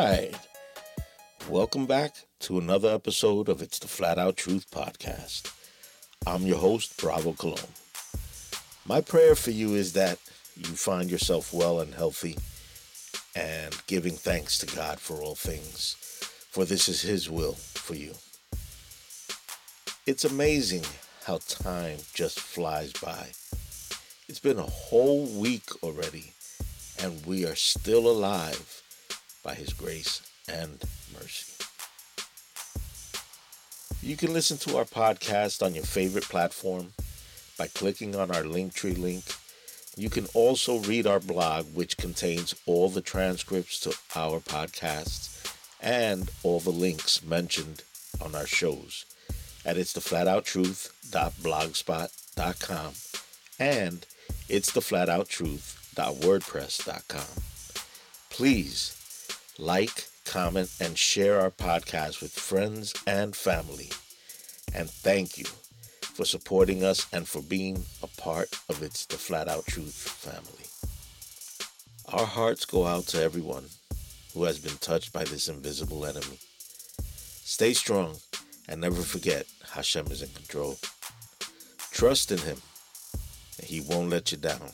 right. Welcome back to another episode of It's the Flat Out Truth podcast. I'm your host, Bravo Cologne. My prayer for you is that you find yourself well and healthy and giving thanks to God for all things, for this is His will for you. It's amazing how time just flies by. It's been a whole week already, and we are still alive by His grace and mercy. You can listen to our podcast on your favorite platform by clicking on our Linktree link. You can also read our blog, which contains all the transcripts to our podcasts and all the links mentioned on our shows at it's the and it's the. Please like, comment, and share our podcast with friends and family. And thank you for supporting us and for being a part of It's the Flat Out Truth family. Our hearts go out to everyone who has been touched by this invisible enemy. Stay strong and never forget Hashem is in control. Trust in Him, and He won't let you down.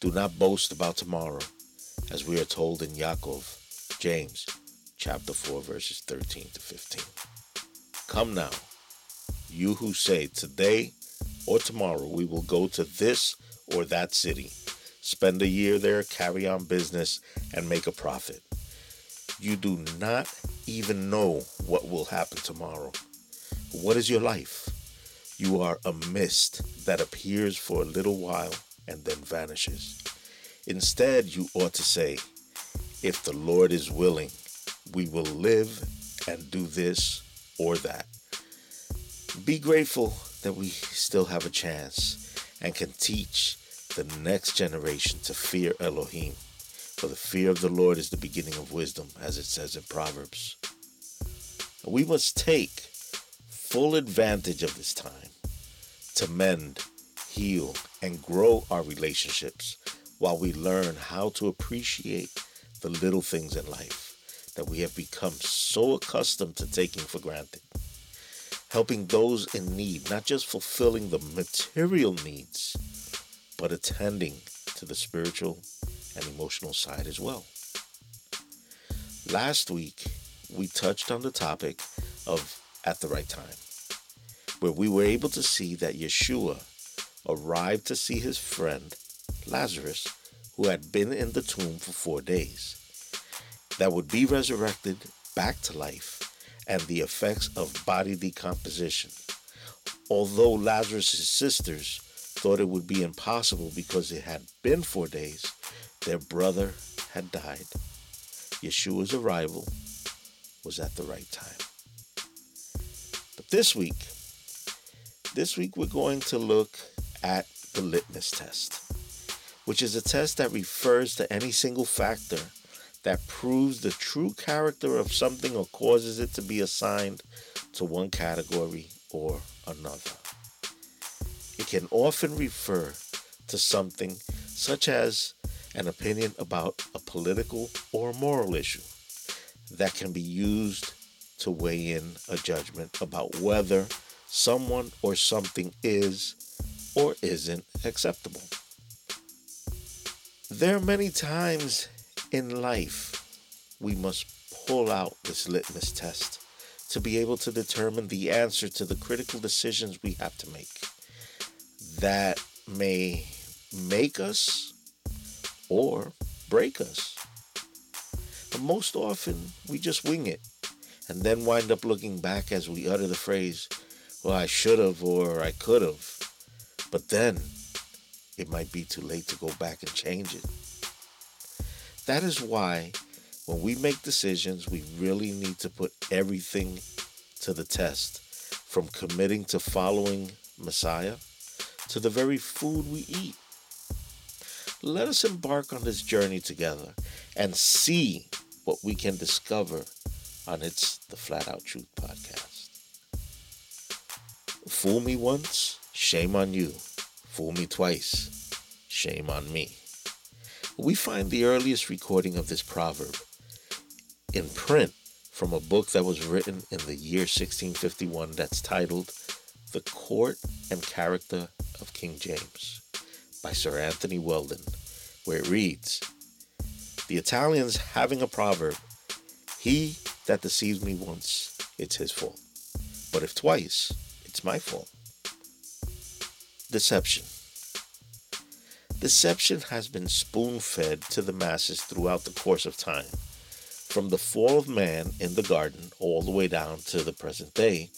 Do not boast about tomorrow, as we are told in Yaakov, James, chapter 4, verses 13 to 15. Come now, you who say, Today or tomorrow we will go to this or that city, spend a year there, carry on business, and make a profit. You do not even know what will happen tomorrow. What is your life? You are a mist that appears for a little while and then vanishes. Instead, you ought to say, If the Lord is willing, we will live and do this or that. Be grateful that we still have a chance and can teach the next generation to fear Elohim. For the fear of the Lord is the beginning of wisdom, as it says in Proverbs. We must take full advantage of this time to mend, heal, and grow our relationships while we learn how to appreciate the little things in life that we have become so accustomed to taking for granted. Helping those in need, not just fulfilling the material needs, but attending to the spiritual and emotional side as well. Last week, we touched on the topic of at the right time, where we were able to see that Yeshua arrived to see his friend Lazarus, who had been in the tomb for four days, that would be resurrected back to life and the effects of body decomposition. Although Lazarus' sisters thought it would be impossible because it had been four days, their brother had died. Yeshua's arrival was at the right time. But this week, this week we're going to look at the litmus test, which is a test that refers to any single factor that proves the true character of something or causes it to be assigned to one category or another. It can often refer to something such as an opinion about a political or moral issue that can be used to weigh in a judgment about whether someone or something is or isn't acceptable. There are many times in life we must pull out this litmus test to be able to determine the answer to the critical decisions we have to make that may make us or break us. But most often, we just wing it and then wind up looking back as we utter the phrase, well, I should have or I could have. But then it might be too late to go back and change it. That is why when we make decisions, we really need to put everything to the test from committing to following Messiah to the very food we eat. Let us embark on this journey together and see what we can discover on its The Flat Out Truth podcast. Fool me once, shame on you. Fool me twice, shame on me. We find the earliest recording of this proverb in print from a book that was written in the year 1651 that's titled The Court and Character of King James by Sir Anthony Weldon, where it reads The Italians having a proverb, He that deceives me once, it's his fault. But if twice, it's my fault. Deception. Deception has been spoon fed to the masses throughout the course of time, from the fall of man in the garden all the way down to the present day,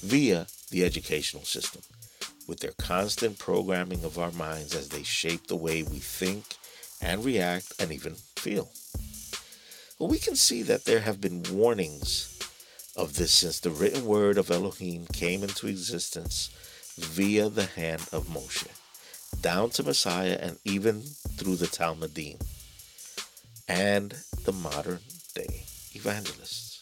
via the educational system, with their constant programming of our minds as they shape the way we think and react and even feel. Well, we can see that there have been warnings of this since the written word of Elohim came into existence via the hand of Moshe down to Messiah and even through the Talmidim and the modern day evangelists.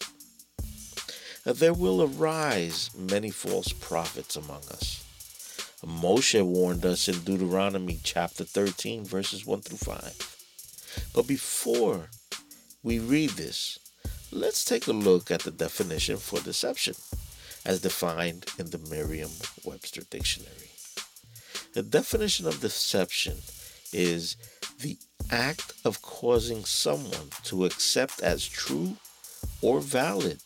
There will arise many false prophets among us. Moshe warned us in Deuteronomy chapter 13, verses 1 through 5. But before we read this, let's take a look at the definition for deception as defined in the Merriam Webster Dictionary. The definition of deception is the act of causing someone to accept as true or valid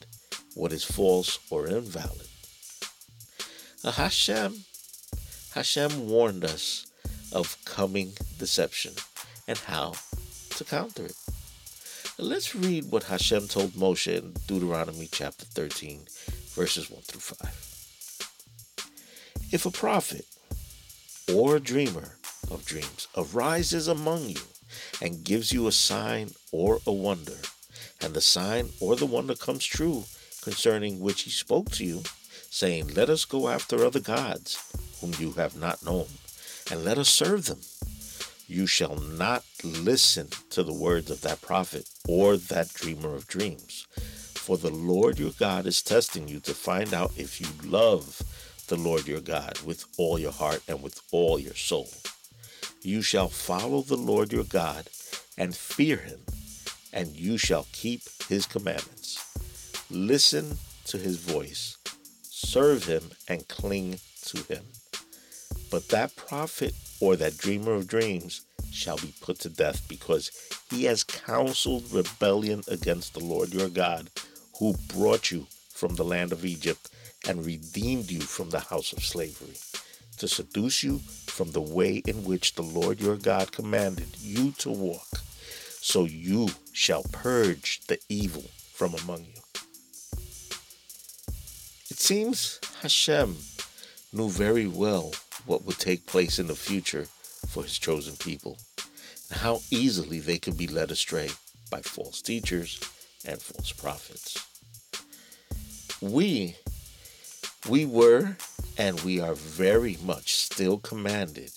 what is false or invalid. Hashem, Hashem warned us of coming deception and how to counter it. Let's read what Hashem told Moshe in Deuteronomy chapter 13, verses 1 through 5. If a prophet or a dreamer of dreams arises among you and gives you a sign or a wonder, and the sign or the wonder comes true concerning which he spoke to you, saying, Let us go after other gods whom you have not known, and let us serve them. You shall not listen to the words of that prophet or that dreamer of dreams. For the Lord your God is testing you to find out if you love the Lord your God with all your heart and with all your soul. You shall follow the Lord your God and fear him, and you shall keep his commandments. Listen to his voice, serve him, and cling to him. But that prophet or that dreamer of dreams shall be put to death because he has counseled rebellion against the Lord your God, who brought you from the land of Egypt and redeemed you from the house of slavery, to seduce you from the way in which the Lord your God commanded you to walk. So you shall purge the evil from among you. It seems Hashem knew very well what would take place in the future for his chosen people, and how easily they could be led astray by false teachers and false prophets. We we were and we are very much still commanded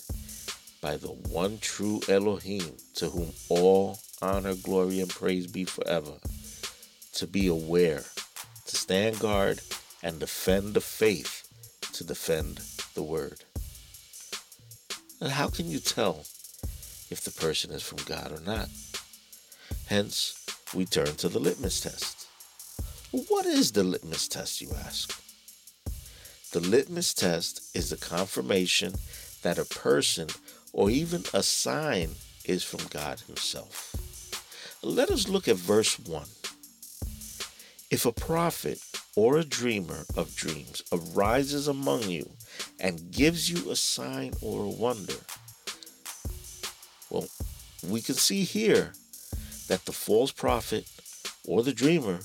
by the one true Elohim, to whom all honor, glory, and praise be forever, to be aware, to stand guard, and defend the faith, to defend the word. And how can you tell if the person is from God or not? Hence, we turn to the litmus test. What is the litmus test, you ask? The litmus test is the confirmation that a person or even a sign is from God Himself. Let us look at verse 1. If a prophet or a dreamer of dreams arises among you and gives you a sign or a wonder, well, we can see here that the false prophet or the dreamer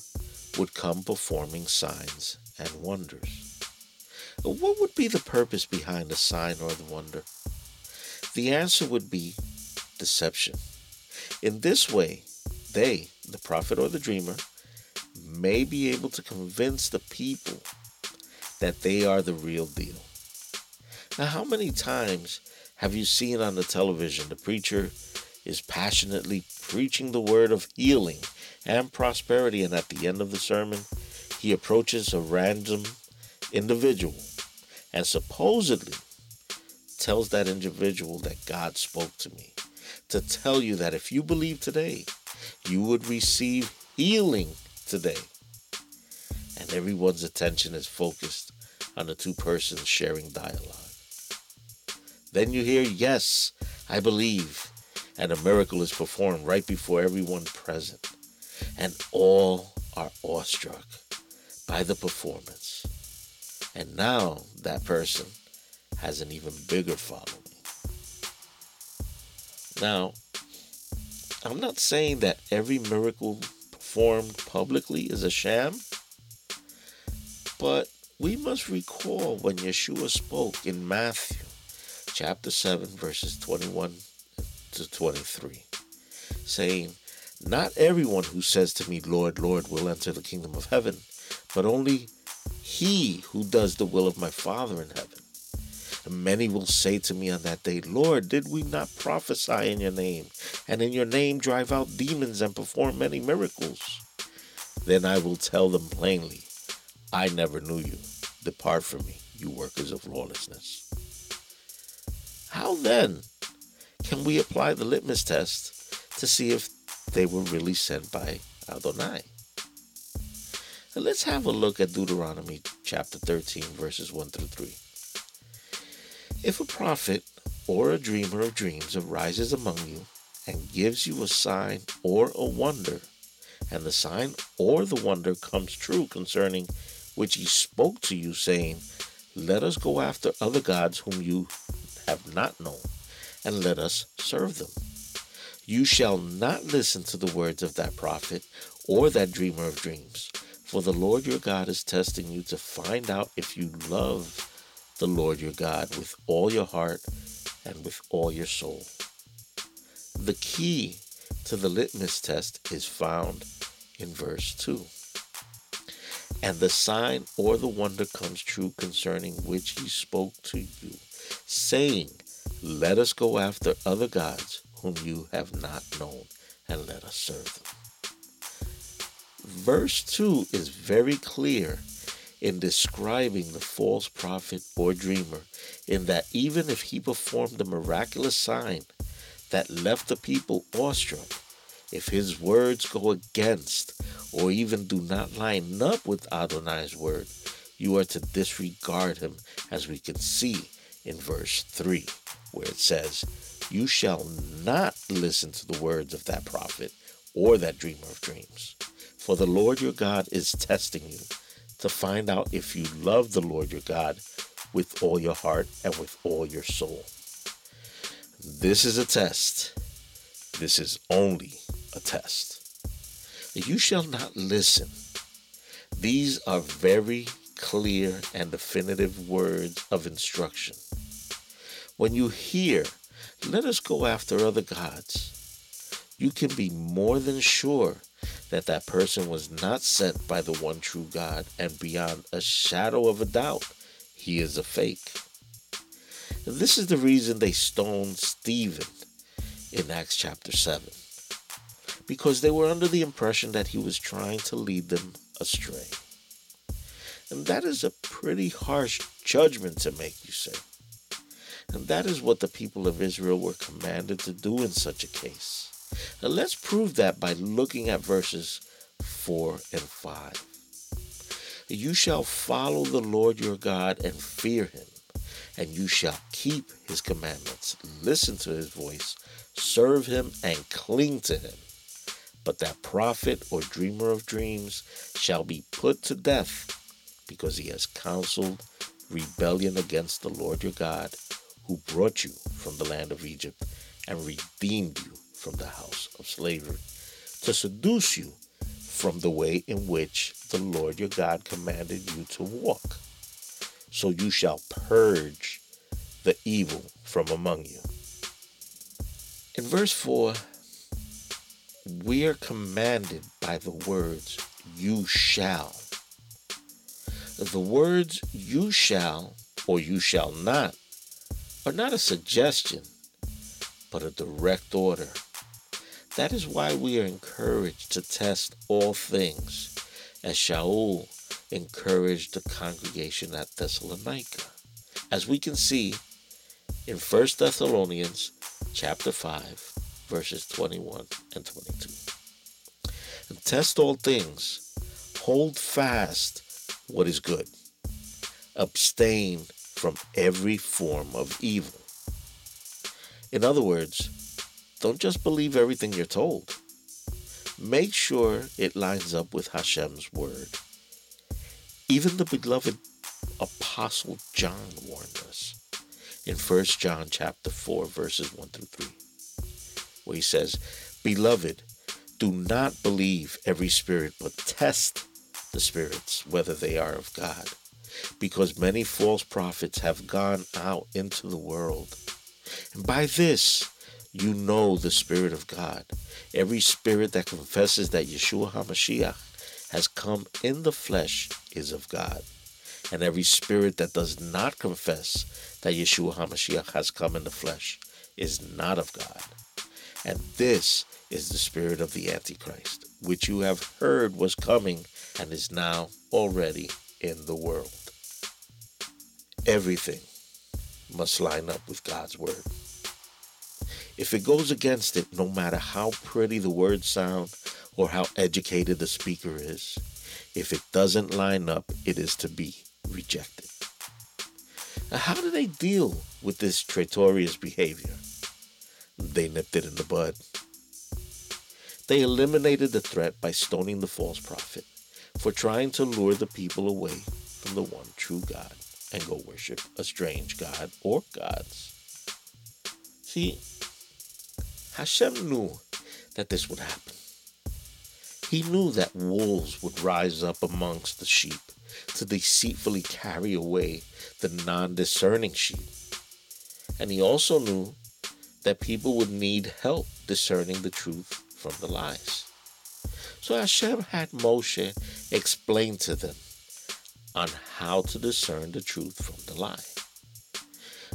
would come performing signs and wonders. What would be the purpose behind the sign or the wonder? The answer would be deception. In this way, they, the prophet or the dreamer, may be able to convince the people that they are the real deal. Now, how many times have you seen on the television the preacher is passionately preaching the word of healing and prosperity, and at the end of the sermon, he approaches a random individual and supposedly tells that individual that God spoke to me to tell you that if you believe today, you would receive healing today. And everyone's attention is focused on the two persons sharing dialogue. Then you hear, Yes, I believe, and a miracle is performed right before everyone present, and all are awestruck by the performance. And now that person has an even bigger following. Now, I'm not saying that every miracle performed publicly is a sham, but we must recall when Yeshua spoke in Matthew chapter 7, verses 21 to 23, saying, Not everyone who says to me, Lord, Lord, will enter the kingdom of heaven, but only he who does the will of my Father in heaven. And many will say to me on that day, Lord, did we not prophesy in your name, and in your name drive out demons and perform many miracles? Then I will tell them plainly, I never knew you. Depart from me, you workers of lawlessness. How then can we apply the litmus test to see if they were really sent by Adonai? Now let's have a look at Deuteronomy chapter 13, verses 1 through 3. If a prophet or a dreamer of dreams arises among you and gives you a sign or a wonder, and the sign or the wonder comes true concerning which he spoke to you, saying, Let us go after other gods whom you have not known, and let us serve them. You shall not listen to the words of that prophet or that dreamer of dreams, for the Lord your God is testing you to find out if you love the Lord your God with all your heart and with all your soul. The key to the litmus test is found in verse 2. And the sign or the wonder comes true concerning which he spoke to you, saying, Let us go after other gods whom you have not known, and let us serve them. Verse 2 is very clear in describing the false prophet or dreamer, in that even if he performed a miraculous sign that left the people awestruck, if his words go against or even do not line up with Adonai's word, you are to disregard him, as we can see in verse 3, where it says, You shall not listen to the words of that prophet or that dreamer of dreams, for the Lord your God is testing you to find out if you love the Lord your God with all your heart and with all your soul. This is a test. This is only a test. You shall not listen. These are very clear and definitive words of instruction. When you hear, let us go after other gods, you can be more than sure that that person was not sent by the one true God, and beyond a shadow of a doubt, he is a fake. And this is the reason they stoned Stephen in Acts chapter 7, because they were under the impression that he was trying to lead them astray. And that is a pretty harsh judgment to make, you say. And that is what the people of Israel were commanded to do in such a case. Now let's prove that by looking at verses 4 and 5. You shall follow the Lord your God and fear him, and you shall keep his commandments, listen to his voice, serve him, and cling to him. But that prophet or dreamer of dreams shall be put to death because he has counseled rebellion against the Lord your God, who brought you from the land of Egypt and redeemed you from the house of slavery, to seduce you from the way in which the Lord your God commanded you to walk. So you shall purge the evil from among you. In verse 4, we are commanded by the words, you shall. The words you shall or you shall not are not a suggestion, but a direct order. That is why we are encouraged to test all things, as Shaul encouraged the congregation at Thessalonica. As we can see in 1 Thessalonians chapter 5, verses 21 and 22. And test all things, Hold fast what is good. Abstain from every form of evil. In other words, don't just believe everything you're told. Make sure it lines up with Hashem's word. Even the beloved apostle John warned us in 1 John chapter 4 verses 1 through 3 where he says, "Beloved, do not believe every spirit, but test the spirits whether they are of God, because many false prophets have gone out into the world. And by this you know the Spirit of God. Every spirit that confesses that Yeshua HaMashiach has come in the flesh is of God. And every spirit that does not confess that Yeshua HaMashiach has come in the flesh is not of God. And this is the spirit of the Antichrist, which you have heard was coming and is now already in the world. Everything must line up with God's word. If it goes against it, no matter how pretty the words sound or how educated the speaker is, if it doesn't line up, it is to be rejected. Now, how do they deal with this traitorous behavior? They nipped it in the bud. They eliminated the threat by stoning the false prophet for trying to lure the people away from the one true God and go worship a strange God or gods. See, Hashem knew that this would happen. He knew that wolves would rise up amongst the sheep to deceitfully carry away the non discerning sheep. And he also knew that people would need help discerning the truth from the lies. So Hashem had Moshe explain to them on how to discern the truth from the lie.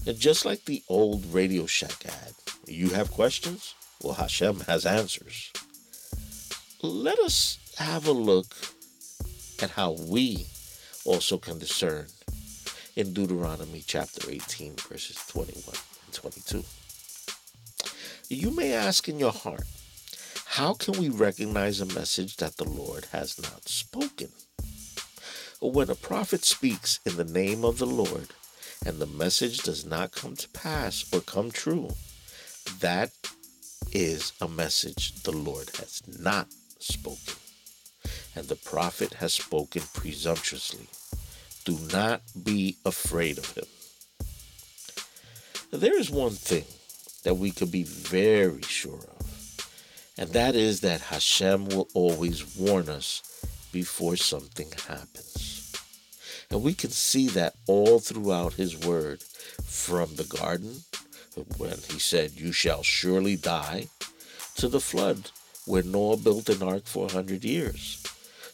And just like the old Radio Shack ad, you have questions? Well, Hashem has answers. Let us have a look at how we also can discern in Deuteronomy chapter 18, verses 21 and 22. You may ask in your heart, how can we recognize a message that the Lord has not spoken? When a prophet speaks in the name of the Lord and the message does not come to pass or come true, that is a message the Lord has not spoken. And the prophet has spoken presumptuously. Do not be afraid of him. There is one thing that we could be very sure of, and that is that Hashem will always warn us before something happens. And we can see that all throughout His Word, from the garden, when He said, You shall surely die, to the flood, where Noah built an ark for a hundred years,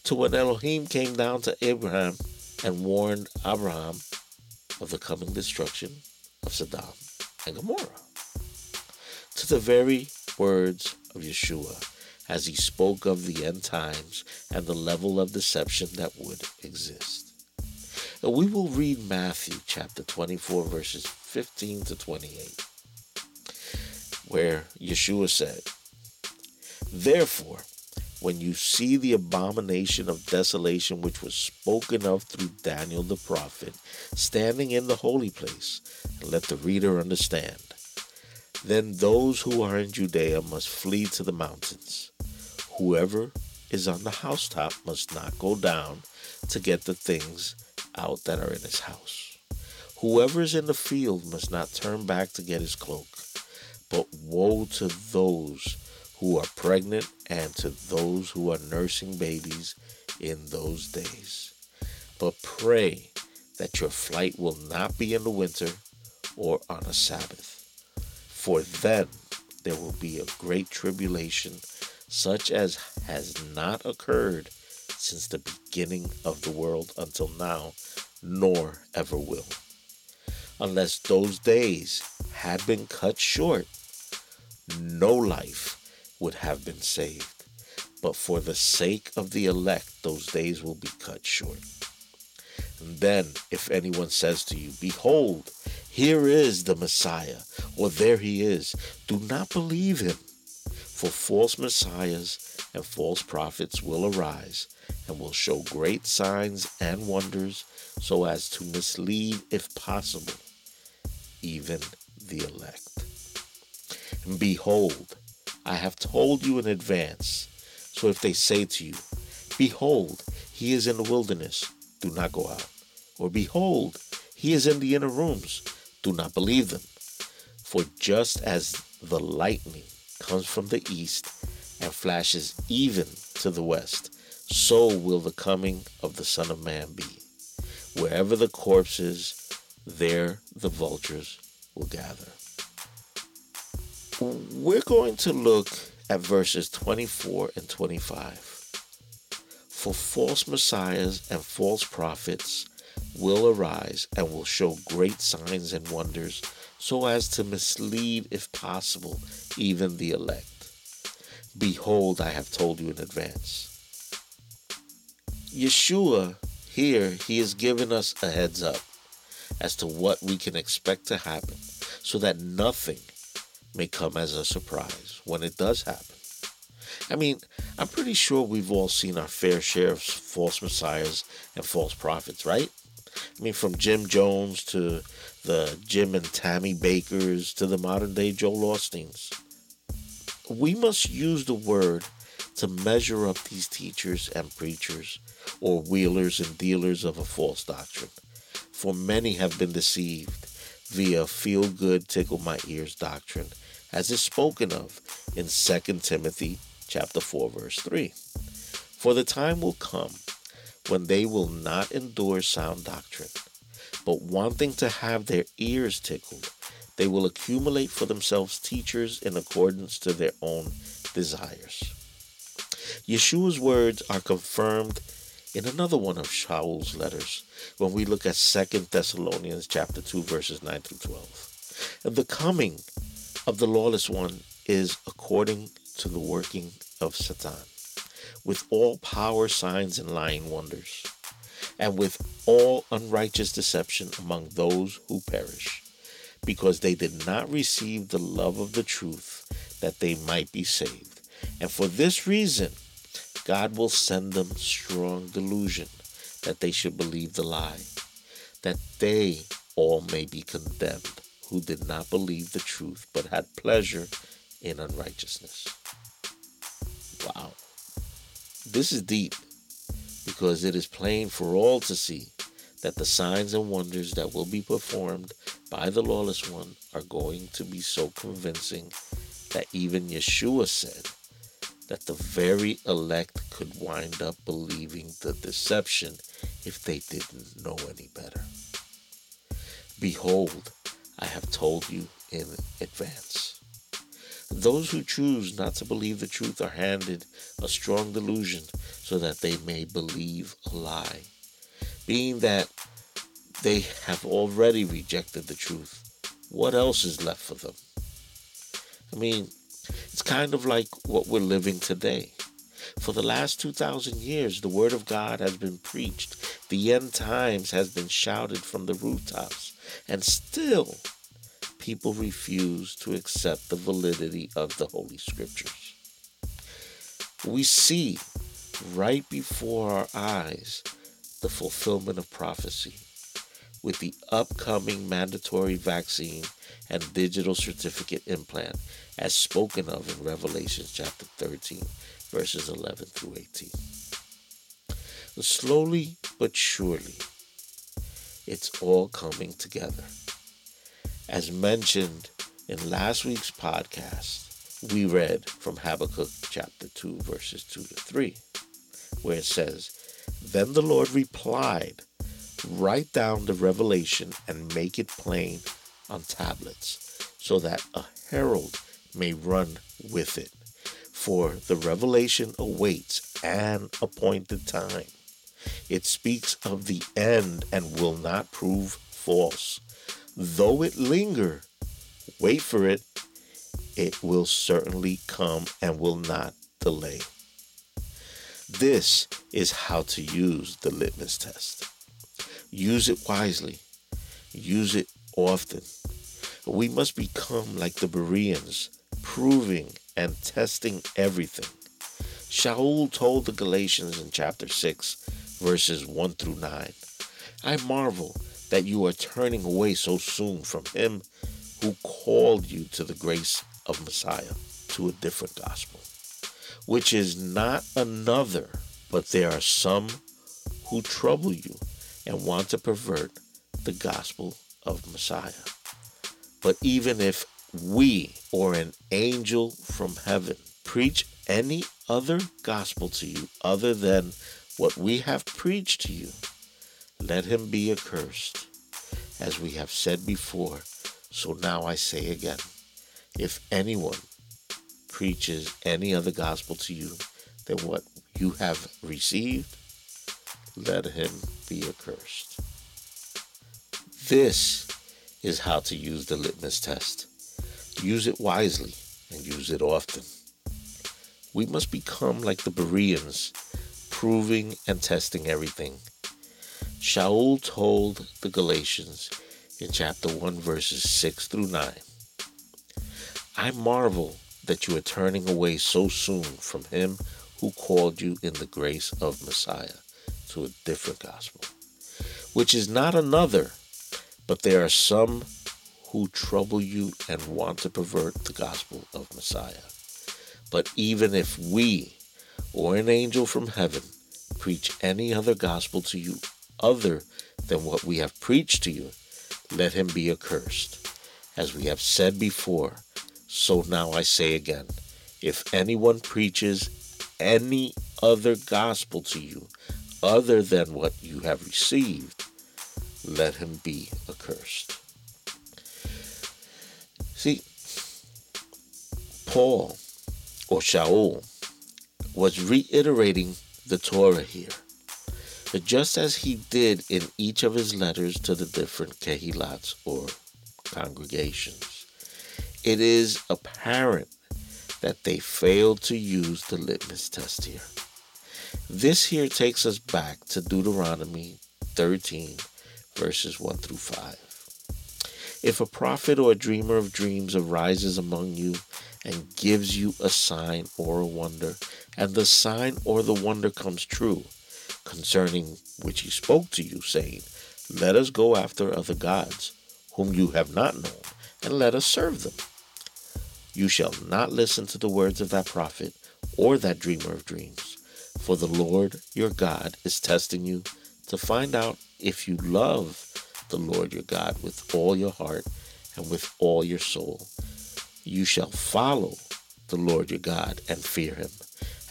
to when Elohim came down to Abraham and warned Abraham of the coming destruction of Sodom and Gomorrah. To the very words of Yeshua as he spoke of the end times and the level of deception that would exist. We will read Matthew chapter 24, verses 15 to 28, where Yeshua said, Therefore, when you see the abomination of desolation which was spoken of through Daniel the prophet standing in the holy place, let the reader understand. Then those who are in Judea must flee to the mountains. Whoever is on the housetop must not go down to get the things out that are in his house. Whoever is in the field must not turn back to get his cloak. But woe to those who are pregnant and to those who are nursing babies in those days. But pray that your flight will not be in the winter or on a Sabbath for then there will be a great tribulation, such as has not occurred since the beginning of the world until now, nor ever will. Unless those days had been cut short, no life would have been saved. But for the sake of the elect, those days will be cut short. And then, if anyone says to you, Behold, here is the Messiah, or there he is. Do not believe him, for false messiahs and false prophets will arise and will show great signs and wonders so as to mislead, if possible, even the elect. And behold, I have told you in advance. So if they say to you, Behold, he is in the wilderness, do not go out. Or behold, he is in the inner rooms, do not believe them. For just as the lightning comes from the east and flashes even to the west, so will the coming of the Son of Man be. Wherever the corpse is, there the vultures will gather. We're going to look at verses 24 and 25. For false messiahs and false prophets will arise and will show great signs and wonders so as to mislead, if possible, even the elect. Behold, I have told you in advance. Yeshua, here, he has given us a heads up as to what we can expect to happen so that nothing may come as a surprise when it does happen. I mean, I'm pretty sure we've all seen our fair share of false messiahs and false prophets, right? I mean, from Jim Jones to the Jim and Tammy Bakers to the modern day Joel Osteens. We must use the word to measure up these teachers and preachers or wheelers and dealers of a false doctrine. For many have been deceived via feel good tickle my ears doctrine as is spoken of in 2 Timothy chapter 4 verse 3. For the time will come when they will not endure sound doctrine, but wanting to have their ears tickled, they will accumulate for themselves teachers in accordance to their own desires. Yeshua's words are confirmed in another one of Shaul's letters when we look at 2 Thessalonians chapter 2 verses 9 through 12. The coming of the lawless one is according to the working of Satan with all power, signs, and lying wonders, and with all unrighteous deception among those who perish, because they did not receive the love of the truth that they might be saved. And for this reason, God will send them strong delusion that they should believe the lie, that they all may be condemned who did not believe the truth but had pleasure in unrighteousness. Wow. This is deep because it is plain for all to see that the signs and wonders that will be performed by the lawless one are going to be so convincing that even Yeshua said that the very elect could wind up believing the deception if they didn't know any better. Behold, I have told you in advance. Those who choose not to believe the truth are handed a strong delusion so that they may believe a lie, being that they have already rejected the truth. What else is left for them? I mean, it's kind of like what we're living today. For the last 2,000 years, the Word of God has been preached. The end times has been shouted from the rooftops. And still, people refuse to accept the validity of the Holy Scriptures. We see right before our eyes the fulfillment of prophecy with the upcoming mandatory vaccine and digital certificate implant as spoken of in Revelation chapter 13, verses 11 through 18. Slowly but surely, it's all coming together. As mentioned in last week's podcast, we read from Habakkuk chapter 2, verses 2 to 3, where it says, Then the Lord replied, Write down the revelation and make it plain on tablets, so that a herald may run with it. For the revelation awaits an appointed time. It speaks of the end and will not prove false though it linger, wait for it. It will certainly come and will not delay. This is how to use the litmus test. Use it wisely. Use it often. We must become like the Bereans, proving and testing everything. Shaul told the Galatians in chapter 6, verses 1 through 9 I marvel that you are turning away so soon from him who called you to the grace of Messiah to a different gospel, which is not another, but there are some who trouble you and want to pervert the gospel of Messiah. But even if we or an angel from heaven preach any other gospel to you other than what we have preached to you, let him be accursed. As we have said before, so now I say again if anyone preaches any other gospel to you than what you have received, let him be accursed. This is how to use the litmus test. Use it wisely and use it often. We must become like the Bereans, proving and testing everything. Shaul told the Galatians in chapter 1, verses 6 through 9 I marvel that you are turning away so soon from him who called you in the grace of Messiah to a different gospel, which is not another, but there are some who trouble you and want to pervert the gospel of Messiah. But even if we or an angel from heaven preach any other gospel to you other than what we have preached to you, let him be accursed. As we have said before, so now I say again if anyone preaches any other gospel to you other than what you have received, let him be accursed. See, Paul or Shaul was reiterating the Torah here. But just as he did in each of his letters to the different kehilats or congregations, it is apparent that they failed to use the litmus test here. This here takes us back to Deuteronomy 13, verses 1 through 5. If a prophet or a dreamer of dreams arises among you and gives you a sign or a wonder, and the sign or the wonder comes true, concerning which he spoke to you, saying, Let us go after other gods, whom you have not known, and let us serve them. You shall not listen to the words of that prophet or that dreamer of dreams, for the Lord your God is testing you to find out if you love the Lord your God with all your heart and with all your soul. You shall follow the Lord your God and fear him,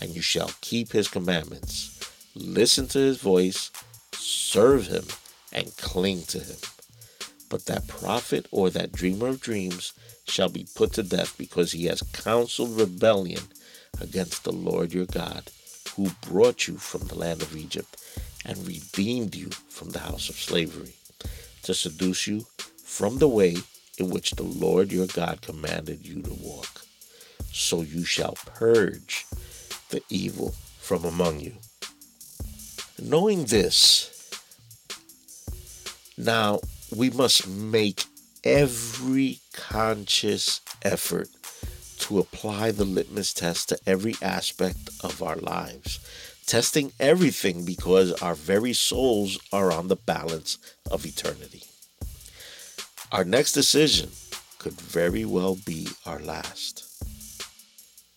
and you shall keep his commandments listen to his voice, serve him, and cling to him. But that prophet or that dreamer of dreams shall be put to death because he has counseled rebellion against the Lord your God, who brought you from the land of Egypt and redeemed you from the house of slavery, to seduce you from the way in which the Lord your God commanded you to walk. So you shall purge the evil from among you. Knowing this, now we must make every conscious effort to apply the litmus test to every aspect of our lives, testing everything because our very souls are on the balance of eternity. Our next decision could very well be our last.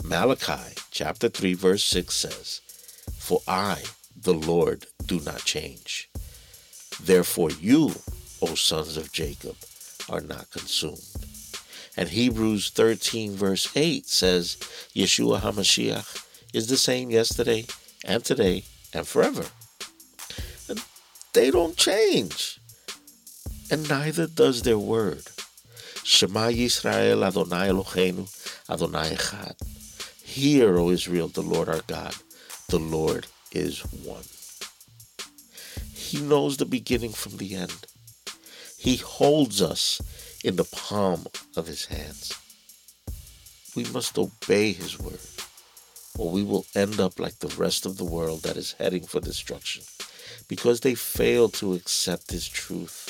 Malachi chapter 3 verse 6 says, For I, the Lord do not change. Therefore, you, O sons of Jacob, are not consumed. And Hebrews 13, verse 8 says, Yeshua HaMashiach is the same yesterday and today and forever. And they don't change. And neither does their word. Shema Yisrael Adonai Eloheinu Adonai Echad. Hear, O Israel, the Lord our God, the Lord is one. He knows the beginning from the end. He holds us in the palm of his hands. We must obey his word, or we will end up like the rest of the world that is heading for destruction because they fail to accept his truth.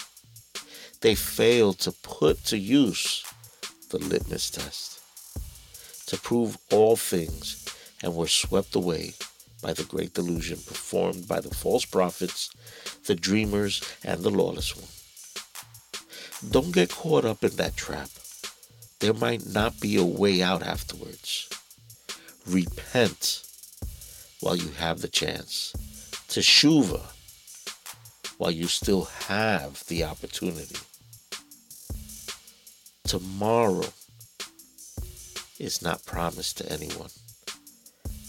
They fail to put to use the litmus test to prove all things and were swept away by the great delusion performed by the false prophets, the dreamers, and the lawless one. Don't get caught up in that trap. There might not be a way out afterwards. Repent while you have the chance. Teshuva while you still have the opportunity. Tomorrow is not promised to anyone.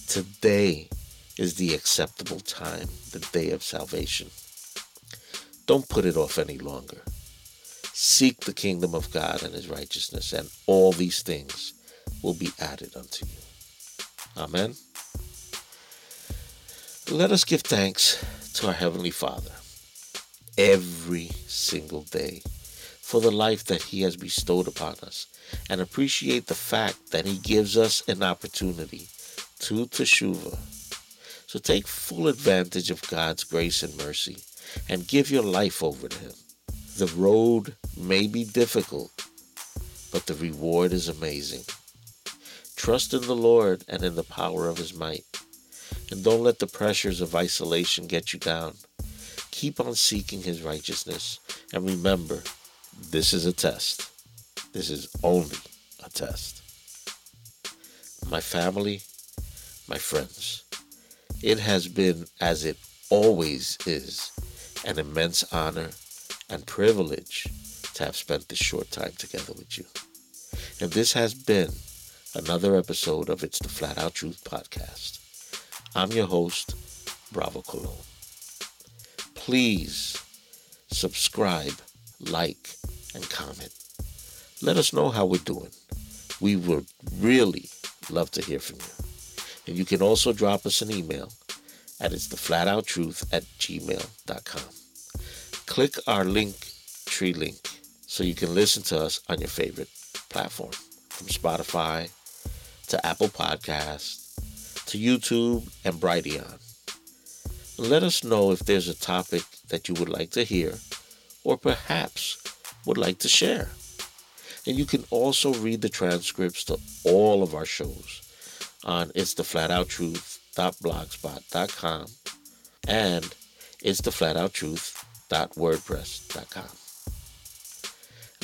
Today is the acceptable time, the day of salvation. Don't put it off any longer. Seek the kingdom of God and his righteousness, and all these things will be added unto you. Amen. Let us give thanks to our Heavenly Father every single day for the life that He has bestowed upon us and appreciate the fact that He gives us an opportunity to Teshuvah. So take full advantage of God's grace and mercy and give your life over to Him. The road may be difficult, but the reward is amazing. Trust in the Lord and in the power of His might. And don't let the pressures of isolation get you down. Keep on seeking His righteousness. And remember, this is a test. This is only a test. My family, my friends, it has been, as it always is, an immense honor and privilege to have spent this short time together with you. And this has been another episode of It's the Flat Out Truth podcast. I'm your host, Bravo Cologne. Please subscribe, like, and comment. Let us know how we're doing. We would really love to hear from you. And you can also drop us an email at it's the flat out truth at gmail.com. Click our link tree link so you can listen to us on your favorite platform from Spotify to Apple Podcasts to YouTube and Brighteon. Let us know if there's a topic that you would like to hear or perhaps would like to share. And you can also read the transcripts to all of our shows on it's the flat out truth.blogspot.com and it's the flat out truth.wordpress.com.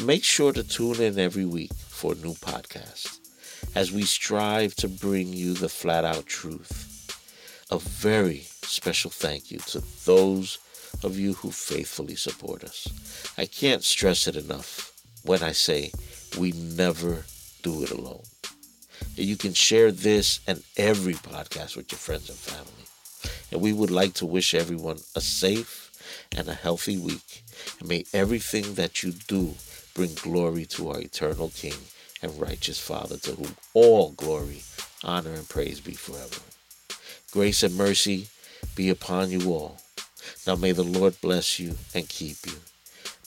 Make sure to tune in every week for a new podcast as we strive to bring you the flat out truth. A very special thank you to those of you who faithfully support us. I can't stress it enough when I say we never do it alone. You can share this and every podcast with your friends and family. And we would like to wish everyone a safe and a healthy week. And may everything that you do bring glory to our eternal King and righteous Father, to whom all glory, honor, and praise be forever. Grace and mercy be upon you all. Now may the Lord bless you and keep you.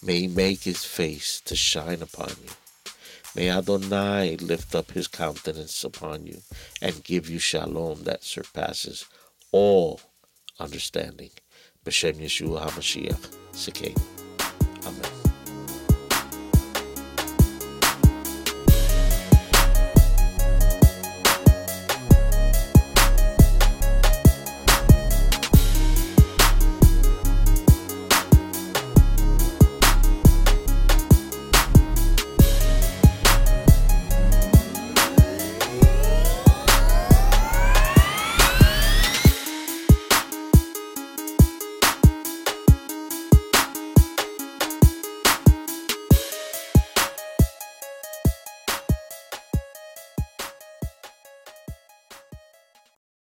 May he make his face to shine upon you. May Adonai lift up his countenance upon you and give you shalom that surpasses all understanding. B'Shem Yeshua HaMashiach, Sekei. Amen.